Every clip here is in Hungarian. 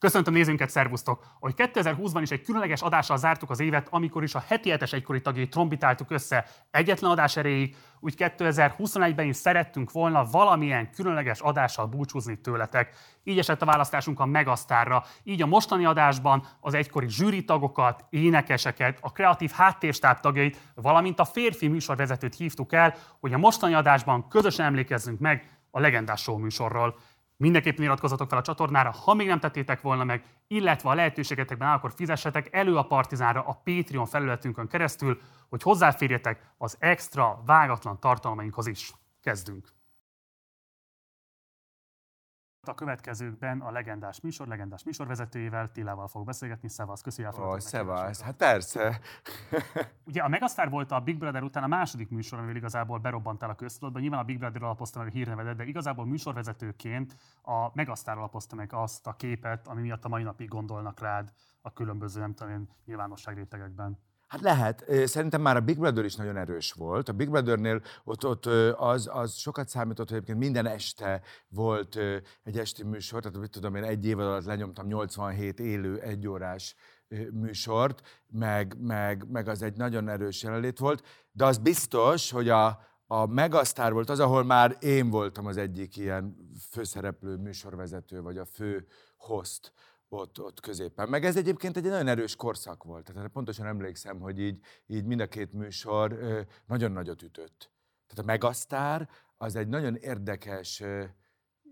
Köszöntöm nézőnket, szervusztok! Hogy 2020-ban is egy különleges adással zártuk az évet, amikor is a heti hetes egykori tagjait trombitáltuk össze egyetlen adás erejéig, úgy 2021-ben is szerettünk volna valamilyen különleges adással búcsúzni tőletek. Így esett a választásunk a Megasztárra. Így a mostani adásban az egykori zsűri tagokat, énekeseket, a kreatív háttérstáb tagjait, valamint a férfi műsorvezetőt hívtuk el, hogy a mostani adásban közösen emlékezzünk meg a legendás show műsorról. Mindenképpen iratkozzatok fel a csatornára, ha még nem tettétek volna meg, illetve a lehetőségetekben áll, akkor fizessetek elő a Partizánra a Patreon felületünkön keresztül, hogy hozzáférjetek az extra, vágatlan tartalmainkhoz is. Kezdünk! A következőkben a legendás műsor, legendás műsorvezetőjével, Tillával fog beszélgetni. Szevasz, köszi Ó, szevasz, hát persze. Ugye a Megastar volt a Big Brother után a második műsor, amivel igazából berobbantál a köztudatba. Nyilván a Big Brother alapozta meg a hírnevedet, de igazából műsorvezetőként a Megastar alapozta meg azt a képet, ami miatt a mai napig gondolnak rád a különböző, nem tudom én, nyilvánosság rétegekben. Hát lehet. Szerintem már a Big Brother is nagyon erős volt. A Big Brothernél ott, ott az, az sokat számított, hogy egyébként minden este volt egy esti műsor, tehát mit tudom én, egy év alatt lenyomtam 87 élő egyórás műsort, meg, meg, meg az egy nagyon erős jelenlét volt, de az biztos, hogy a, a Megasztár volt az, ahol már én voltam az egyik ilyen főszereplő műsorvezető, vagy a fő host ott, ott középen. Meg ez egyébként egy nagyon erős korszak volt. Tehát pontosan emlékszem, hogy így, így mind a két műsor nagyon nagyot ütött. Tehát a Megasztár az egy nagyon érdekes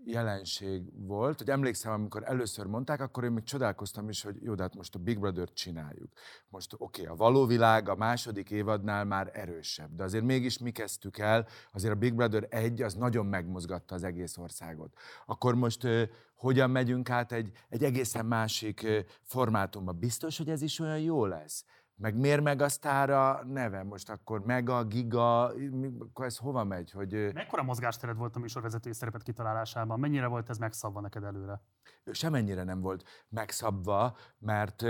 jelenség volt, hogy emlékszem, amikor először mondták, akkor én még csodálkoztam is, hogy jó, de hát most a Big Brother-t csináljuk. Most oké, okay, a való világ a második évadnál már erősebb, de azért mégis mi kezdtük el, azért a Big Brother 1 az nagyon megmozgatta az egész országot. Akkor most hogyan megyünk át egy, egy egészen másik formátumba? Biztos, hogy ez is olyan jó lesz? Meg miért meg a sztára neve? Most akkor mega, giga, akkor ez hova megy? Hogy... Mekkora mozgástered volt a műsorvezetői szerepet kitalálásában? Mennyire volt ez megszabva neked előre? Semennyire nem volt megszabva, mert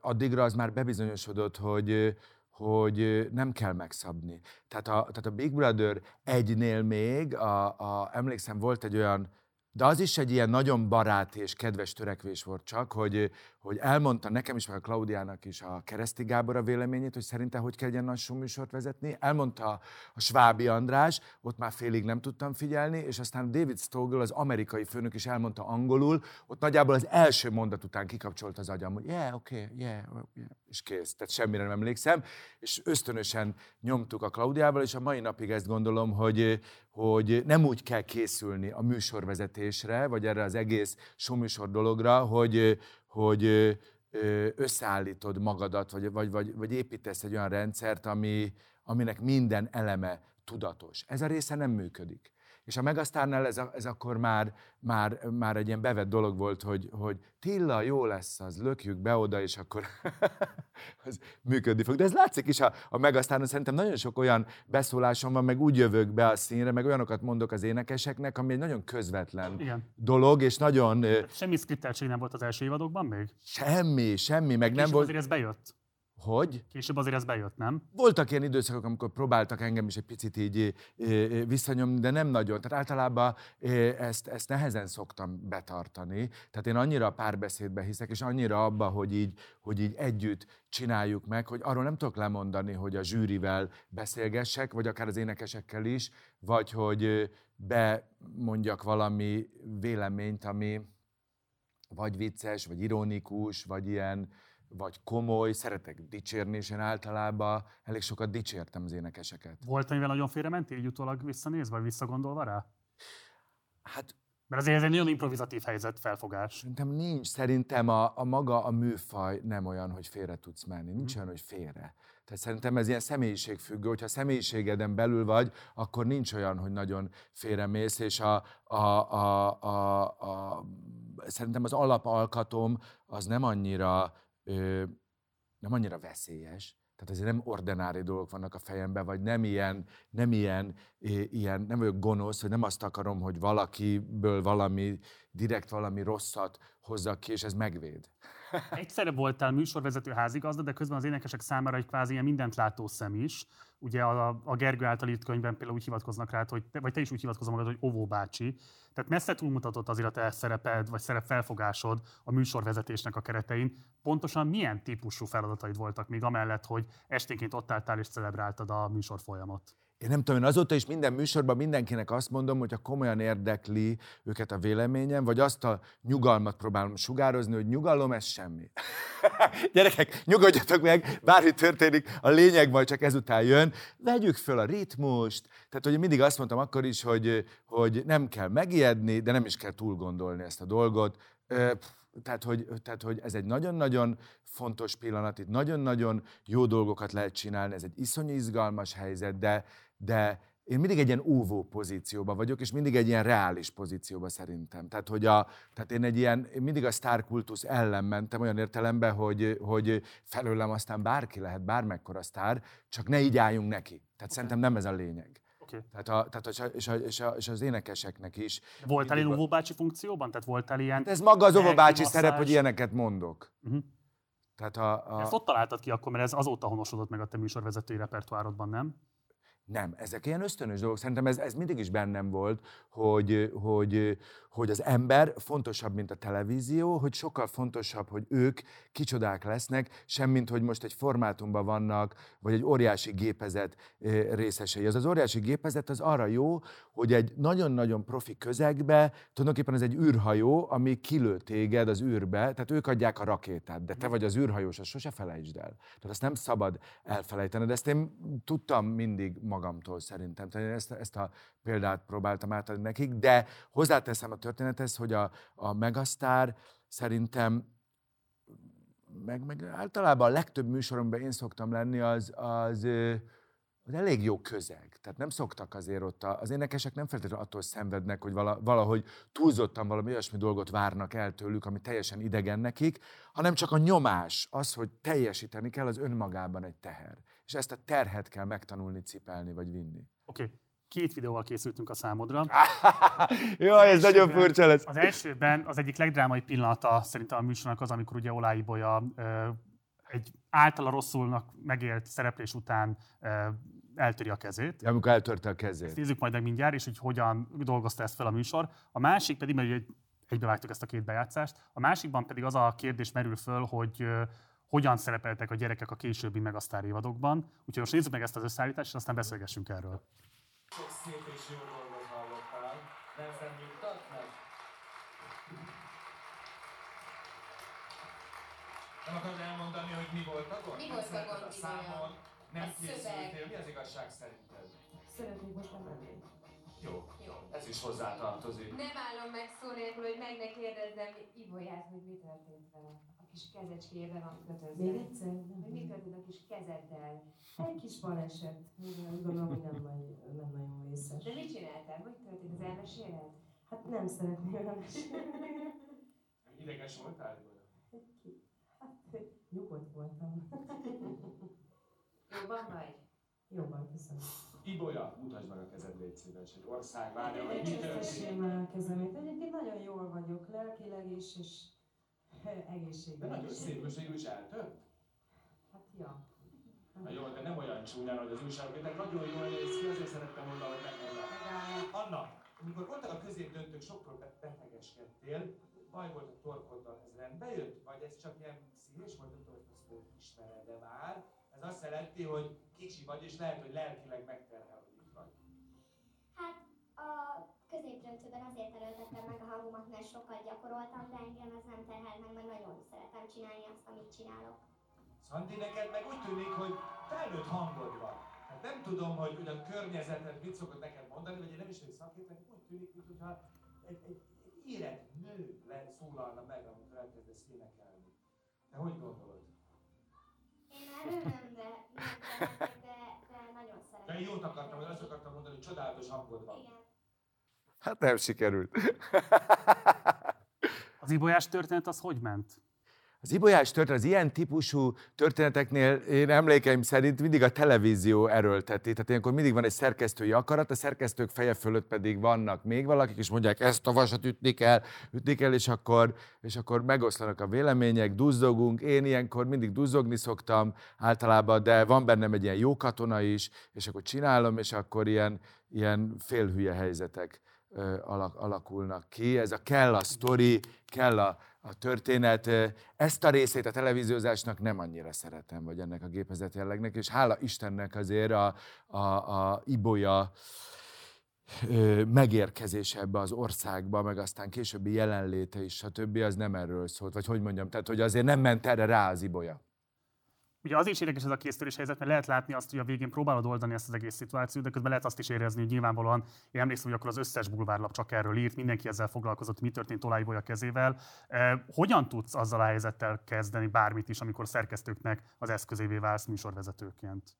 addigra az már bebizonyosodott, hogy hogy nem kell megszabni. Tehát a, tehát a Big Brother egynél még, a, a, emlékszem, volt egy olyan de az is egy ilyen nagyon barát és kedves törekvés volt csak, hogy, hogy elmondta nekem is, meg a Klaudiának is a Kereszti Gábor a véleményét, hogy szerinte hogy kell ilyen lassú műsort vezetni. Elmondta a Svábi András, ott már félig nem tudtam figyelni, és aztán David Stogel, az amerikai főnök is elmondta angolul, ott nagyjából az első mondat után kikapcsolt az agyam, hogy yeah, okay, yeah, yeah, és kész. Tehát semmire nem emlékszem. És ösztönösen nyomtuk a Klaudiával, és a mai napig ezt gondolom, hogy, hogy nem úgy kell készülni a műsorvezetésre, vagy erre az egész showműsor dologra, hogy, hogy összeállítod magadat, vagy, vagy, vagy, vagy építesz egy olyan rendszert, ami, aminek minden eleme tudatos. Ez a része nem működik. És a Megasztárnál ez, a, ez akkor már, már, már egy ilyen bevett dolog volt, hogy, hogy Tilla, jó lesz az, lökjük be oda, és akkor az működni fog. De ez látszik is a, a Megasztárnál, szerintem nagyon sok olyan beszólásom van, meg úgy jövök be a színre, meg olyanokat mondok az énekeseknek, ami egy nagyon közvetlen Igen. dolog, és nagyon... Semmi skripteltség nem volt az első évadokban még? Semmi, semmi, meg nem volt... azért ez bejött. Hogy? Később azért ez bejött, nem? Voltak ilyen időszakok, amikor próbáltak engem is egy picit így visszanyomni, de nem nagyon. Tehát általában ezt, ezt nehezen szoktam betartani. Tehát én annyira a párbeszédbe hiszek, és annyira abba, hogy így, hogy így együtt csináljuk meg, hogy arról nem tudok lemondani, hogy a zsűrivel beszélgessek, vagy akár az énekesekkel is, vagy hogy bemondjak valami véleményt, ami vagy vicces, vagy ironikus, vagy ilyen, vagy komoly, szeretek dicsérni, és én általában elég sokat dicsértem az énekeseket. Volt, amivel nagyon félrementél, így utólag visszanézve, vagy visszagondolva rá? Hát mert azért ez egy nagyon improvizatív helyzet, felfogás. Szerintem nincs. Szerintem a, a maga a műfaj nem olyan, hogy félre tudsz menni. Nincs hmm. olyan, hogy félre. Tehát szerintem ez ilyen személyiségfüggő. Hogyha személyiségeden belül vagy, akkor nincs olyan, hogy nagyon félremész, és a, a, a, a, a, szerintem az alapalkatom az nem annyira ö, nem annyira veszélyes. Tehát azért nem ordinári dolgok vannak a fejemben, vagy nem ilyen, nem ilyen, ilyen, nem vagyok gonosz, hogy nem azt akarom, hogy valakiből valami, direkt valami rosszat hozzak ki, és ez megvéd. Egyszerre voltál műsorvezető házigazda, de közben az énekesek számára egy kvázi ilyen mindent látó szem is. Ugye a, a Gergő által írt könyvben például úgy hivatkoznak rá, hogy vagy te is úgy hivatkozol magad, hogy Ovó bácsi. Tehát messze túlmutatott azért a te szereped, vagy szerepfelfogásod a műsorvezetésnek a keretein. Pontosan milyen típusú feladataid voltak még amellett, hogy esténként ott álltál és celebráltad a műsor folyamat? Én nem tudom, én azóta is minden műsorban mindenkinek azt mondom, hogy ha komolyan érdekli őket a véleményem, vagy azt a nyugalmat próbálom sugározni, hogy nyugalom, ez semmi. Gyerekek, nyugodjatok meg, bármi történik, a lényeg majd csak ezután jön. Vegyük föl a ritmust. Tehát, hogy mindig azt mondtam akkor is, hogy, hogy nem kell megijedni, de nem is kell túl gondolni ezt a dolgot. Tehát hogy, tehát, hogy ez egy nagyon-nagyon fontos pillanat, itt nagyon-nagyon jó dolgokat lehet csinálni, ez egy iszonyú izgalmas helyzet, de, de én mindig egy ilyen óvó pozícióban vagyok, és mindig egy ilyen reális pozícióban szerintem. Tehát, hogy a, tehát én egy ilyen, én mindig a sztárkultusz ellen mentem olyan értelemben, hogy, hogy felőlem aztán bárki lehet, bármekkora sztár, csak ne így álljunk neki. Tehát okay. szerintem nem ez a lényeg. Okay. Tehát, a, tehát a, és, a, és, a, és az énekeseknek is. Voltál ilyen óvóbácsi funkcióban? Tehát voltál ilyen... Hát ez maga az óvóbácsi szerep, hogy ilyeneket mondok. Uh-huh. Tehát a, a... Ezt ott találtad ki akkor, mert ez azóta honosodott meg a te műsorvezetői repertoárodban, nem? Nem, ezek ilyen ösztönös dolgok. Szerintem ez, ez mindig is bennem volt, hogy, hogy, hogy az ember fontosabb, mint a televízió, hogy sokkal fontosabb, hogy ők kicsodák lesznek, semmint, hogy most egy formátumban vannak, vagy egy óriási gépezet részesei. Az az óriási gépezet az arra jó, hogy egy nagyon-nagyon profi közegbe, tulajdonképpen ez egy űrhajó, ami kilő téged az űrbe, tehát ők adják a rakétát, de te vagy az űrhajós, azt sose felejtsd el. Tehát azt nem szabad elfelejteni, de ezt én tudtam mindig magamtól szerintem. Tehát ezt, ezt a példát próbáltam átadni nekik, de hozzáteszem a történethez, hogy a, a Megasztár szerintem meg, meg általában a legtöbb műsoromban én szoktam lenni, az, az, az elég jó közeg. Tehát nem szoktak azért ott, a, az énekesek nem feltétlenül attól szenvednek, hogy valahogy túlzottan valami olyasmi dolgot várnak el tőlük, ami teljesen idegen nekik, hanem csak a nyomás, az, hogy teljesíteni kell, az önmagában egy teher. És ezt a terhet kell megtanulni, cipelni vagy vinni. Oké. Okay két videóval készültünk a számodra. Jó, ez nagyon furcsa lesz. Az elsőben az egyik legdrámai pillanata szerintem a műsornak az, amikor ugye Olái Bolya egy általa rosszulnak megélt szereplés után eltöri a kezét. Ja, amikor eltörte a kezét. Ezt nézzük majd meg mindjárt, és hogy hogyan dolgozta ezt fel a műsor. A másik pedig, mert egybevágtuk ezt a két bejátszást, a másikban pedig az a kérdés merül föl, hogy hogyan szerepeltek a gyerekek a későbbi megasztár évadokban. Úgyhogy most nézzük meg ezt az összeállítást, és aztán beszélgessünk erről. Sok szép és jó dolgot hallottál. Nem felnyugtat meg? Nem akarod elmondani, hogy mi volt a gond? Mi volt a gond? A számon nem készültél. Mi az igazság szerinted? Szeretnék most menni. Jó. Jó. Ez is hozzátartozik. Nem állom meg szó nélkül, hogy meg ne kérdezzem Ivolyát, hogy mi történt vele kis kezecskével van kötözve. Még egyszer? Hogy mi történt a kis kezeddel? Egy kis baleset. Úgy gondolom, hogy nem, nagy, nem nagyon vészes. De mit csináltál? Hogy történt? Az elmeséled? Hát nem szeretném elmesélni. Ideges voltál? Hát nyugodt voltam. Jobban vagy? Jobban, köszönöm. Ibolya, mutasd meg a kezed, légy szíves. Egy ország várja, hogy mi történik. a kezemét. Egyébként nagyon jól vagyok, lelkileg is, és egészségben. De nagyon szép, most végül is eltört? Hát ja. Na jó, de nem olyan csúnyán, hogy az újságok, nagyon jól néz ki, azért szerettem volna, hogy megmondani. Anna, amikor voltak a középdöntők, sokkal betegeskedtél, baj volt a torkoddal, ez rendbe jött? Vagy ez csak ilyen szívés volt, nem tudom, hogy ezt ismered de már? Ez azt jelenti, hogy kicsi vagy, és lehet, hogy lelkileg megterhel, hogy itt vagy. Hát a középdöntőben azért erőltettem meg a hangomat, mert sokat gyakoroltam, de engem ez nem terhel meg, mert nagyon szeretem csinálni azt, amit csinálok. Szandi, neked meg úgy tűnik, hogy felnőtt hangod van. Hát nem tudom, hogy, hogy a környezeted mit szokott neked mondani, vagy én nem is vagyok szakértő, úgy tűnik, mintha egy, egy, egy érett nő szólalna meg, amikor elkezdesz énekelni. Te hogy gondolod? Erről de, de nagyon szeretem. De én jót akartam, hogy azt akartam mondani, hogy csodálatos hangod van. Igen. Hát nem sikerült. az ibolyás történet az hogy ment? Az ibolyás történet, az ilyen típusú történeteknél én emlékeim szerint mindig a televízió erőlteti. Tehát ilyenkor mindig van egy szerkesztői akarat, a szerkesztők feje fölött pedig vannak még valakik, és mondják, ezt a vasat ütni kell, ütni kell, és akkor, és akkor megoszlanak a vélemények, duzzogunk. Én ilyenkor mindig duzzogni szoktam általában, de van bennem egy ilyen jó katona is, és akkor csinálom, és akkor ilyen, ilyen félhülye helyzetek alakulnak ki. Ez a kell a sztori, kell a, a történet. Ezt a részét a televíziózásnak nem annyira szeretem, vagy ennek a gépezet jellegnek, és hála Istennek azért a, a, a Ibolya megérkezése ebbe az országba, meg aztán későbbi jelenléte is, stb. az nem erről szólt, vagy hogy mondjam, tehát hogy azért nem ment erre rá az Ibolya. Ugye az is érdekes ez a késztörés helyzet, mert lehet látni azt, hogy a végén próbálod oldani ezt az egész szituációt, de közben lehet azt is érezni, hogy nyilvánvalóan, én emlékszem, hogy akkor az összes bulvárlap csak erről írt, mindenki ezzel foglalkozott, mi történt a kezével. Eh, hogyan tudsz azzal a helyzettel kezdeni bármit is, amikor szerkesztőknek az eszközévé válsz műsorvezetőként?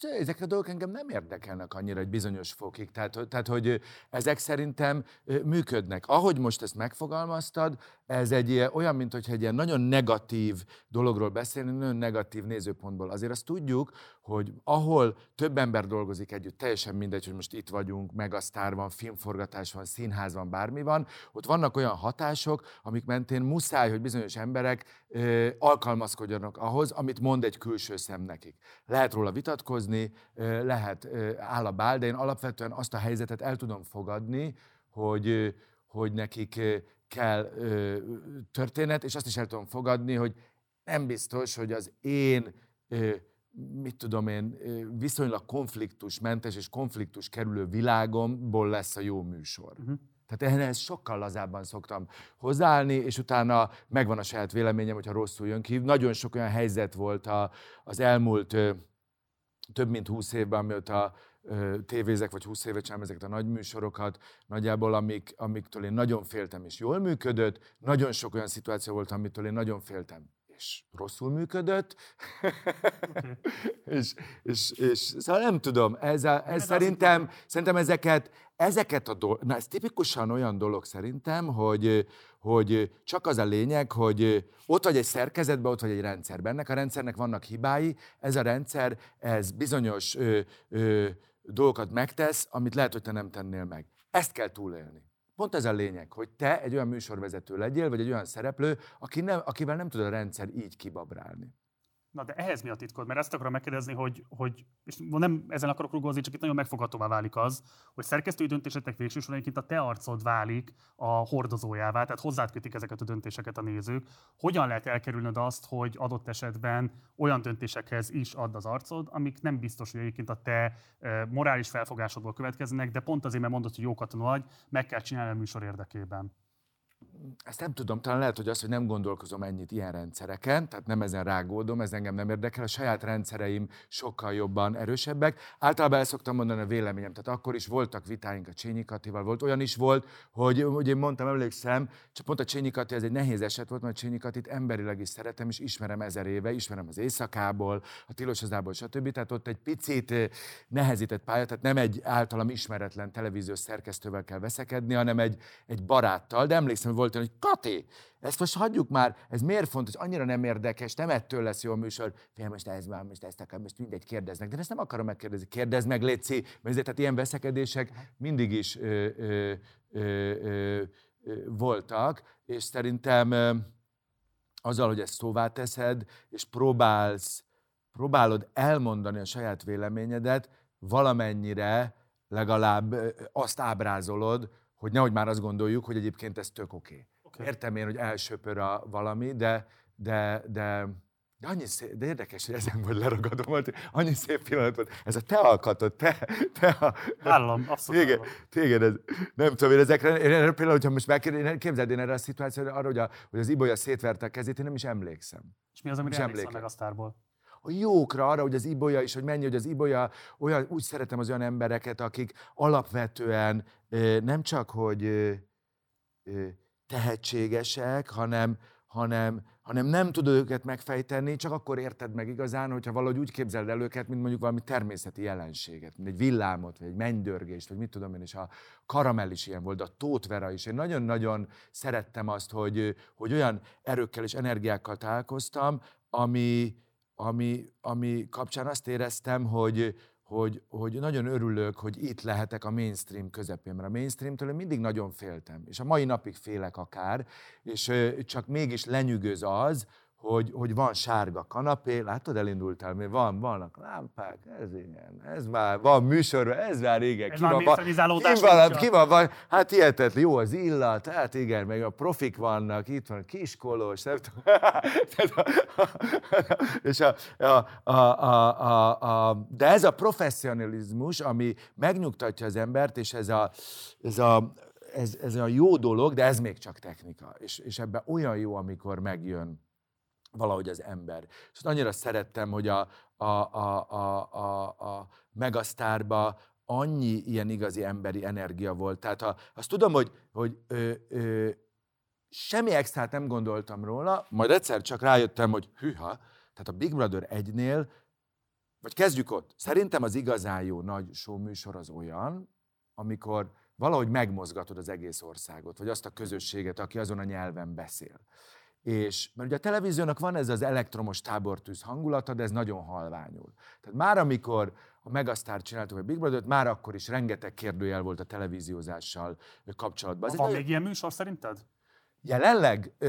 Ezek a dolgok engem nem érdekelnek annyira egy bizonyos fokig. Tehát, tehát, hogy ezek szerintem működnek. Ahogy most ezt megfogalmaztad, ez egy olyan, mint hogyha egy ilyen nagyon negatív dologról beszélni, nagyon negatív nézőpontból. Azért azt tudjuk, hogy ahol több ember dolgozik együtt, teljesen mindegy, hogy most itt vagyunk, megasztár van, filmforgatás van, színház van, bármi van, ott vannak olyan hatások, amik mentén muszáj, hogy bizonyos emberek ö, alkalmazkodjanak ahhoz, amit mond egy külső szem nekik. Lehet róla vitatkozni, ö, lehet ö, áll a bál, de én alapvetően azt a helyzetet el tudom fogadni, hogy, ö, hogy nekik kell ö, történet, és azt is el tudom fogadni, hogy nem biztos, hogy az én ö, mit tudom én, viszonylag konfliktusmentes és konfliktus kerülő világomból lesz a jó műsor. Uh-huh. Tehát ehhez sokkal lazábban szoktam hozzáállni, és utána megvan a saját véleményem, hogyha rosszul jön ki. Nagyon sok olyan helyzet volt a, az elmúlt több mint húsz évben, amióta tévézek, vagy 20 éve csinálom ezeket a nagy műsorokat, nagyjából amik, amiktől én nagyon féltem, és jól működött. Nagyon sok olyan szituáció volt, amitől én nagyon féltem, és rosszul működött. és, és, és, szóval nem tudom, ez, a, ez szerintem, szerintem ezeket, ezeket a dolgokat, na ez tipikusan olyan dolog szerintem, hogy, hogy csak az a lényeg, hogy ott vagy egy szerkezetben, ott vagy egy rendszerben. Ennek a rendszernek vannak hibái, ez a rendszer, ez bizonyos ö, ö, dolgokat megtesz, amit lehet, hogy te nem tennél meg. Ezt kell túlélni. Pont ez a lényeg, hogy te egy olyan műsorvezető legyél, vagy egy olyan szereplő, aki nem, akivel nem tud a rendszer így kibabrálni. Na de ehhez mi a titkod? Mert ezt akarom megkérdezni, hogy, hogy és nem ezen akarok rugózni, csak itt nagyon megfoghatóvá válik az, hogy szerkesztői döntésetek végső a te arcod válik a hordozójává, tehát hozzád kötik ezeket a döntéseket a nézők. Hogyan lehet elkerülnöd azt, hogy adott esetben olyan döntésekhez is add az arcod, amik nem biztos, hogy egyébként a te morális felfogásodból következnek, de pont azért, mert mondod, hogy jó katona vagy, meg kell csinálni a műsor érdekében ezt nem tudom, talán lehet, hogy az, hogy nem gondolkozom ennyit ilyen rendszereken, tehát nem ezen rágódom, ez engem nem érdekel, a saját rendszereim sokkal jobban erősebbek. Általában el szoktam mondani a véleményem, tehát akkor is voltak vitáink a Csényi Katival, volt olyan is volt, hogy, hogy én mondtam, emlékszem, csak pont a Csényi Kati, ez egy nehéz eset volt, mert Csényi Katit emberileg is szeretem, és ismerem ezer éve, ismerem az éjszakából, a Tiloshazából, stb. Tehát ott egy picit eh, nehezített pálya, tehát nem egy általam ismeretlen televíziós szerkesztővel kell veszekedni, hanem egy, egy baráttal, de emlékszem, hogy volt olyan, hogy Kati, ezt most hagyjuk már, ez miért fontos, annyira nem érdekes, nem ettől lesz jó a műsor. Fél, most ez van, most ezt akar, most mindegy kérdeznek, de ezt nem akarom megkérdezni. Kérdezd meg, Léci, mert ezért, tehát ilyen veszekedések mindig is ö, ö, ö, ö, ö, voltak, és szerintem ö, azzal, hogy ezt szóvá teszed, és próbálsz, próbálod elmondani a saját véleményedet, valamennyire legalább azt ábrázolod, hogy nehogy már azt gondoljuk, hogy egyébként ez tök oké. Okay. Okay. Értem én, hogy elsöpör a valami, de, de, de, de annyi szép, de érdekes, hogy ezen vagy leragadom, annyi szép pillanat volt. Ez a te alkatod, te, te a... Vállalom, abszolút téged, téged ez, nem tudom, én ezekre, én erre például, hogyha most megkérdezem, képzeld én erre a szituációra, arra, hogy, a, hogy az Ibolya szétverte a kezét, én nem is emlékszem. És mi az, amit emlékszem meg a sztárból? A jókra, arra, hogy az ibolya is, hogy mennyi, hogy az ibolya, olyan, úgy szeretem az olyan embereket, akik alapvetően nem csak, hogy tehetségesek, hanem, hanem, hanem nem tudod őket megfejteni, csak akkor érted meg igazán, hogyha valahogy úgy képzeld el őket, mint mondjuk valami természeti jelenséget, mint egy villámot, vagy egy mennydörgést, vagy mit tudom én, és a karamell is ilyen volt, a tótvera is. Én nagyon-nagyon szerettem azt, hogy, hogy olyan erőkkel és energiákkal találkoztam, ami, ami, ami kapcsán azt éreztem, hogy, hogy, hogy nagyon örülök, hogy itt lehetek a mainstream közepén, mert a mainstreamtől mindig nagyon féltem, és a mai napig félek akár, és csak mégis lenyűgöz az, hogy, hogy van sárga kanapé, látod, elindultál, mi van, vannak lámpák, ez igen, ez már, van műsor, ez már régen, Ez ki van, van, ki van, ki van, van, hát hihetetlen, jó az illat, hát igen, meg a profik vannak, itt van kiskolos, nem tudom. És a, a, a, a, a, a, de ez a professzionalizmus, ami megnyugtatja az embert, és ez a, ez a, ez, ez a jó dolog, de ez még csak technika. És, és ebben olyan jó, amikor megjön valahogy az ember. És annyira szerettem, hogy a, a, a, a, a, a Megasztárba annyi ilyen igazi emberi energia volt. Tehát ha, azt tudom, hogy, hogy ö, ö, semmi extrát nem gondoltam róla, majd egyszer csak rájöttem, hogy hűha, tehát a Big Brother egynél, vagy kezdjük ott, szerintem az igazán jó nagy show műsor az olyan, amikor valahogy megmozgatod az egész országot, vagy azt a közösséget, aki azon a nyelven beszél. És, mert ugye a televíziónak van ez az elektromos tábortűz hangulata, de ez nagyon halványul. Tehát már amikor a Megasztár csináltuk a Big Brother-t, már akkor is rengeteg kérdőjel volt a televíziózással kapcsolatban. Van nagyon- még ilyen műsor szerinted? Jelenleg ö,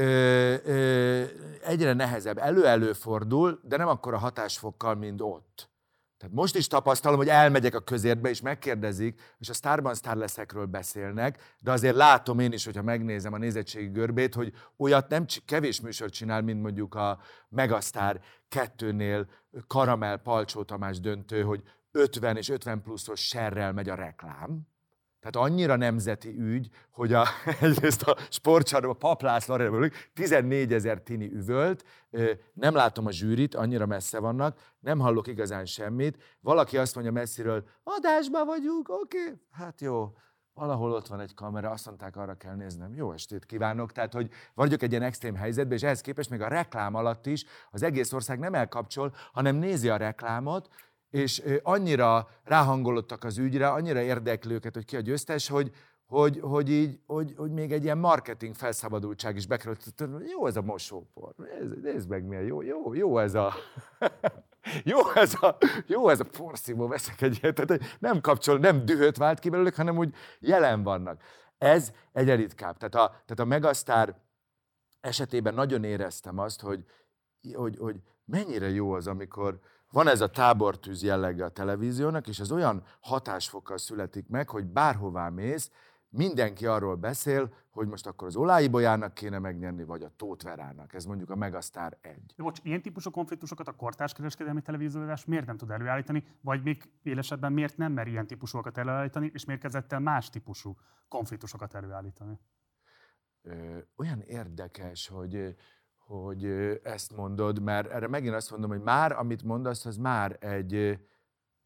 ö, egyre nehezebb, elő-előfordul, de nem akkor a hatásfokkal, mint ott. Tehát most is tapasztalom, hogy elmegyek a közértbe, és megkérdezik, és a Starban Star leszekről beszélnek, de azért látom én is, hogyha megnézem a nézettségi görbét, hogy olyat nem kevés műsor csinál, mint mondjuk a Megasztár kettőnél Karamell Palcsó Tamás döntő, hogy 50 és 50 pluszos serrel megy a reklám. Tehát annyira nemzeti ügy, hogy a, egyrészt a sportcsarnokban Paplász Lorena 14 ezer tini üvölt, nem látom a zsűrit, annyira messze vannak, nem hallok igazán semmit. Valaki azt mondja messziről, adásban vagyunk, oké, okay. hát jó, valahol ott van egy kamera, azt mondták, arra kell néznem. Jó estét kívánok! Tehát, hogy vagyok egy ilyen extrém helyzetben, és ehhez képest még a reklám alatt is az egész ország nem elkapcsol, hanem nézi a reklámot, és annyira ráhangolódtak az ügyre, annyira érdekli őket, hogy ki a győztes, hogy, hogy, hogy, így, hogy, hogy még egy ilyen marketing felszabadultság is bekerült. Jó ez a mosópor, nézd, nézd meg milyen jó, jó, jó ez a... Jó ez a, jó ez a porszívó, veszek egy ilyet, tehát nem kapcsol, nem dühöt vált ki belőlük, hanem úgy jelen vannak. Ez egyre ritkább. Tehát a, tehát a Megasztár esetében nagyon éreztem azt, hogy, hogy, hogy mennyire jó az, amikor van ez a tábortűz jellege a televíziónak, és ez olyan hatásfokkal születik meg, hogy bárhová mész, mindenki arról beszél, hogy most akkor az Olái Bolyának kéne megnyerni, vagy a Tóth Verának. Ez mondjuk a Megasztár egy. De bocs, ilyen típusú konfliktusokat a kortárs kereskedelmi televíziózás miért nem tud előállítani, vagy még élesebben miért nem mer ilyen típusúakat előállítani, és miért kezdett el más típusú konfliktusokat előállítani? Ö, olyan érdekes, hogy, hogy ezt mondod, mert erre megint azt mondom, hogy már, amit mondasz, az már egy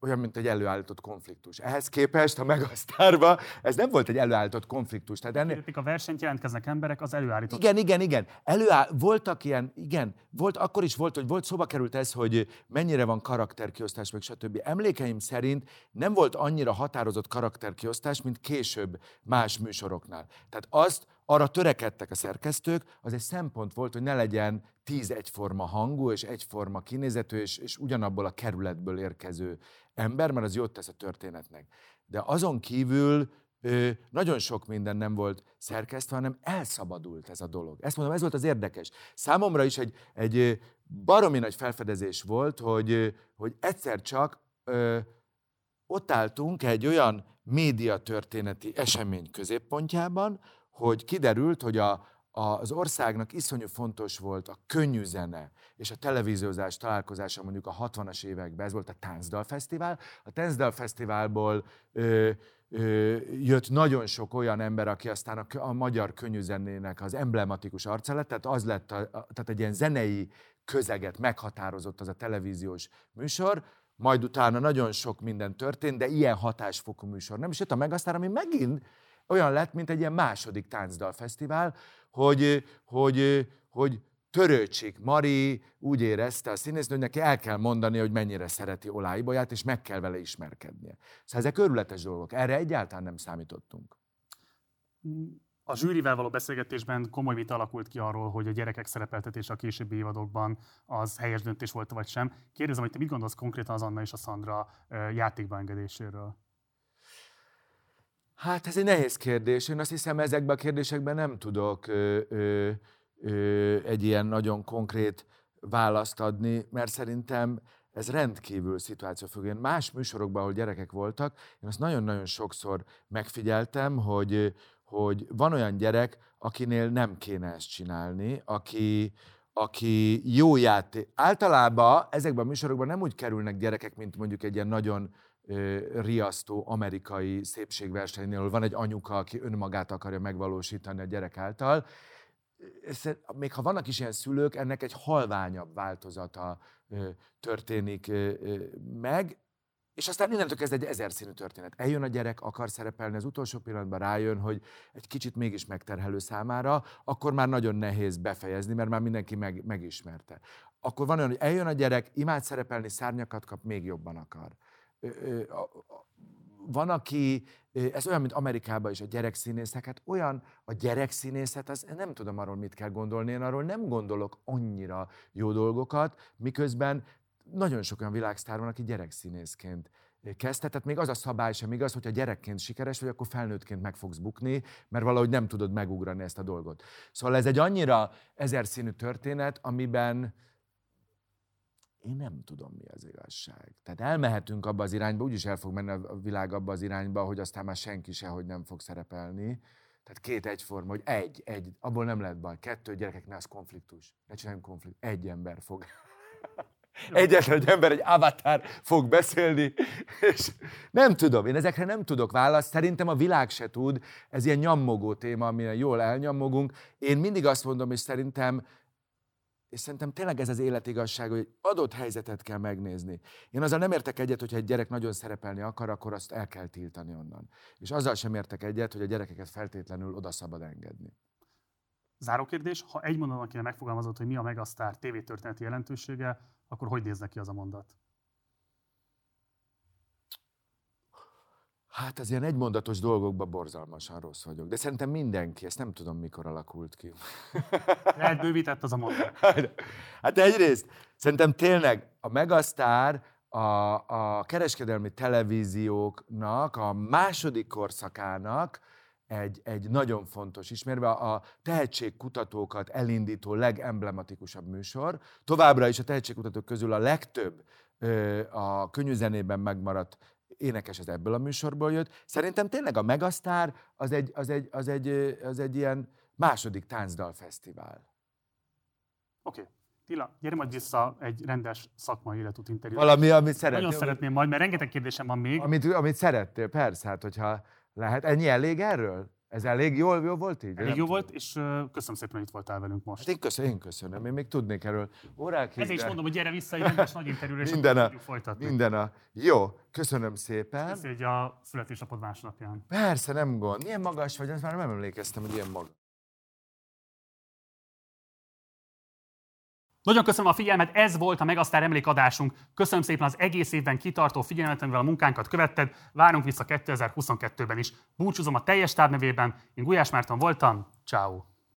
olyan, mint egy előállított konfliktus. Ehhez képest a Megasztárba ez nem volt egy előállított konfliktus. Tehát ennél, a versenyt, jelentkeznek emberek, az előállított. igen, igen, igen. Előáll, voltak ilyen, igen, volt, akkor is volt, hogy volt, szóba került ez, hogy mennyire van karakterkiosztás, meg stb. Emlékeim szerint nem volt annyira határozott karakterkiosztás, mint később más műsoroknál. Tehát azt, arra törekedtek a szerkesztők, az egy szempont volt, hogy ne legyen tíz egyforma hangú és egyforma kinézetű és, és ugyanabból a kerületből érkező ember, mert az jót tesz a történetnek. De azon kívül nagyon sok minden nem volt szerkesztve, hanem elszabadult ez a dolog. Ezt mondom, ez volt az érdekes. Számomra is egy, egy baromi nagy felfedezés volt, hogy, hogy egyszer csak ö, ott álltunk egy olyan médiatörténeti esemény középpontjában, hogy kiderült, hogy a, az országnak iszonyú fontos volt a könnyű zene és a televíziózás találkozása mondjuk a 60-as években, ez volt a Táncdal Fesztivál. A Táncdal Fesztiválból jött nagyon sok olyan ember, aki aztán a, a magyar könnyűzenének az emblematikus arca lett, tehát az lett, a, a, tehát egy ilyen zenei közeget meghatározott az a televíziós műsor, majd utána nagyon sok minden történt, de ilyen hatásfokú műsor nem. És jött a Megasztár, ami megint olyan lett, mint egy ilyen második táncdalfesztivál, hogy, hogy, hogy, Törőcsik Mari úgy érezte a színésznő, hogy neki el kell mondani, hogy mennyire szereti Olá Ibolyát, és meg kell vele ismerkednie. Szóval ezek örületes dolgok. Erre egyáltalán nem számítottunk. A zsűrivel való beszélgetésben komoly vita alakult ki arról, hogy a gyerekek szerepeltetése a későbbi évadokban az helyes döntés volt vagy sem. Kérdezem, hogy te mit gondolsz konkrétan az Anna és a Szandra játékba engedéséről? Hát ez egy nehéz kérdés. Én azt hiszem, ezekben a kérdésekben nem tudok ö, ö, ö, egy ilyen nagyon konkrét választ adni, mert szerintem ez rendkívül szituációfüggő. Én más műsorokban, ahol gyerekek voltak, én azt nagyon-nagyon sokszor megfigyeltem, hogy, hogy van olyan gyerek, akinél nem kéne ezt csinálni, aki, aki jó játék. Általában ezekben a műsorokban nem úgy kerülnek gyerekek, mint mondjuk egy ilyen nagyon riasztó amerikai szépségversenynél, van egy anyuka, aki önmagát akarja megvalósítani a gyerek által. Még ha vannak is ilyen szülők, ennek egy halványabb változata történik meg, és aztán innentől kezd egy ezer színű történet. Eljön a gyerek, akar szerepelni, az utolsó pillanatban rájön, hogy egy kicsit mégis megterhelő számára, akkor már nagyon nehéz befejezni, mert már mindenki meg, megismerte. Akkor van olyan, hogy eljön a gyerek, imád szerepelni, szárnyakat kap, még jobban akar. Van, aki, ez olyan, mint Amerikában is a gyerekszínészek, hát olyan a gyerekszínészet, az nem tudom arról mit kell gondolni, én arról nem gondolok annyira jó dolgokat, miközben nagyon sok olyan világsztár van, aki gyerekszínészként kezdte, tehát még az a szabály sem igaz, hogyha gyerekként sikeres vagy, akkor felnőttként meg fogsz bukni, mert valahogy nem tudod megugrani ezt a dolgot. Szóval ez egy annyira ezerszínű történet, amiben én nem tudom, mi az igazság. Tehát elmehetünk abba az irányba, úgyis el fog menni a világ abba az irányba, hogy aztán már senki se, hogy nem fog szerepelni. Tehát két egyforma, hogy egy, egy, abból nem lehet baj. Kettő gyerekeknél az konfliktus. Ne csináljunk konfliktus. Egy ember fog. Egyetlen egy ember, egy avatar fog beszélni, és nem tudom, én ezekre nem tudok választ, szerintem a világ se tud, ez ilyen nyammogó téma, amilyen jól elnyammogunk. Én mindig azt mondom, és szerintem, és szerintem tényleg ez az életigazság, hogy adott helyzetet kell megnézni. Én azzal nem értek egyet, hogyha egy gyerek nagyon szerepelni akar, akkor azt el kell tiltani onnan. És azzal sem értek egyet, hogy a gyerekeket feltétlenül oda szabad engedni. Záró kérdés, ha egy mondatban kéne megfogalmazott, hogy mi a Megasztár tévétörténeti jelentősége, akkor hogy néznek ki az a mondat? Hát az ilyen egymondatos dolgokban borzalmasan rossz vagyok. De szerintem mindenki, ezt nem tudom, mikor alakult ki. Lehet bővített az a mondat. Hát egyrészt szerintem tényleg a Megasztár a, a kereskedelmi televízióknak, a második korszakának egy, egy nagyon fontos ismérve, a tehetségkutatókat elindító legemblematikusabb műsor. Továbbra is a tehetségkutatók közül a legtöbb a könnyű zenében megmaradt énekes az ebből a műsorból jött. Szerintem tényleg a Megasztár az egy, az egy, az egy, az egy ilyen második táncdalfesztivál. Oké. Okay. Tila, gyere majd vissza egy rendes szakmai életút interjú. Valami, amit szeretnél. Nagyon szeretném majd, mert rengeteg kérdésem van még. Amit, amit szerettél, persze, hát hogyha lehet. Ennyi elég erről? Ez elég jól, jó volt így? Elég jó volt, és ö, köszönöm szépen, hogy itt voltál velünk most. Hát én köszönöm, én köszönöm. Én még tudnék erről órákig. Ezért is mondom, hogy gyere vissza egy rendes nagy interjúra, és Minden a, folytatni. minden a... Jó, köszönöm szépen. Hogy a születésnapod másnapján. Persze, nem gond. Milyen magas vagy, azt már nem emlékeztem, hogy ilyen magas. Nagyon köszönöm a figyelmet, ez volt a Megasztár emlékadásunk. Köszönöm szépen az egész évben kitartó figyelmet, amivel a munkánkat követted. Várunk vissza 2022-ben is. Búcsúzom a teljes táb nevében. Én Gulyás Márton voltam. Ciao.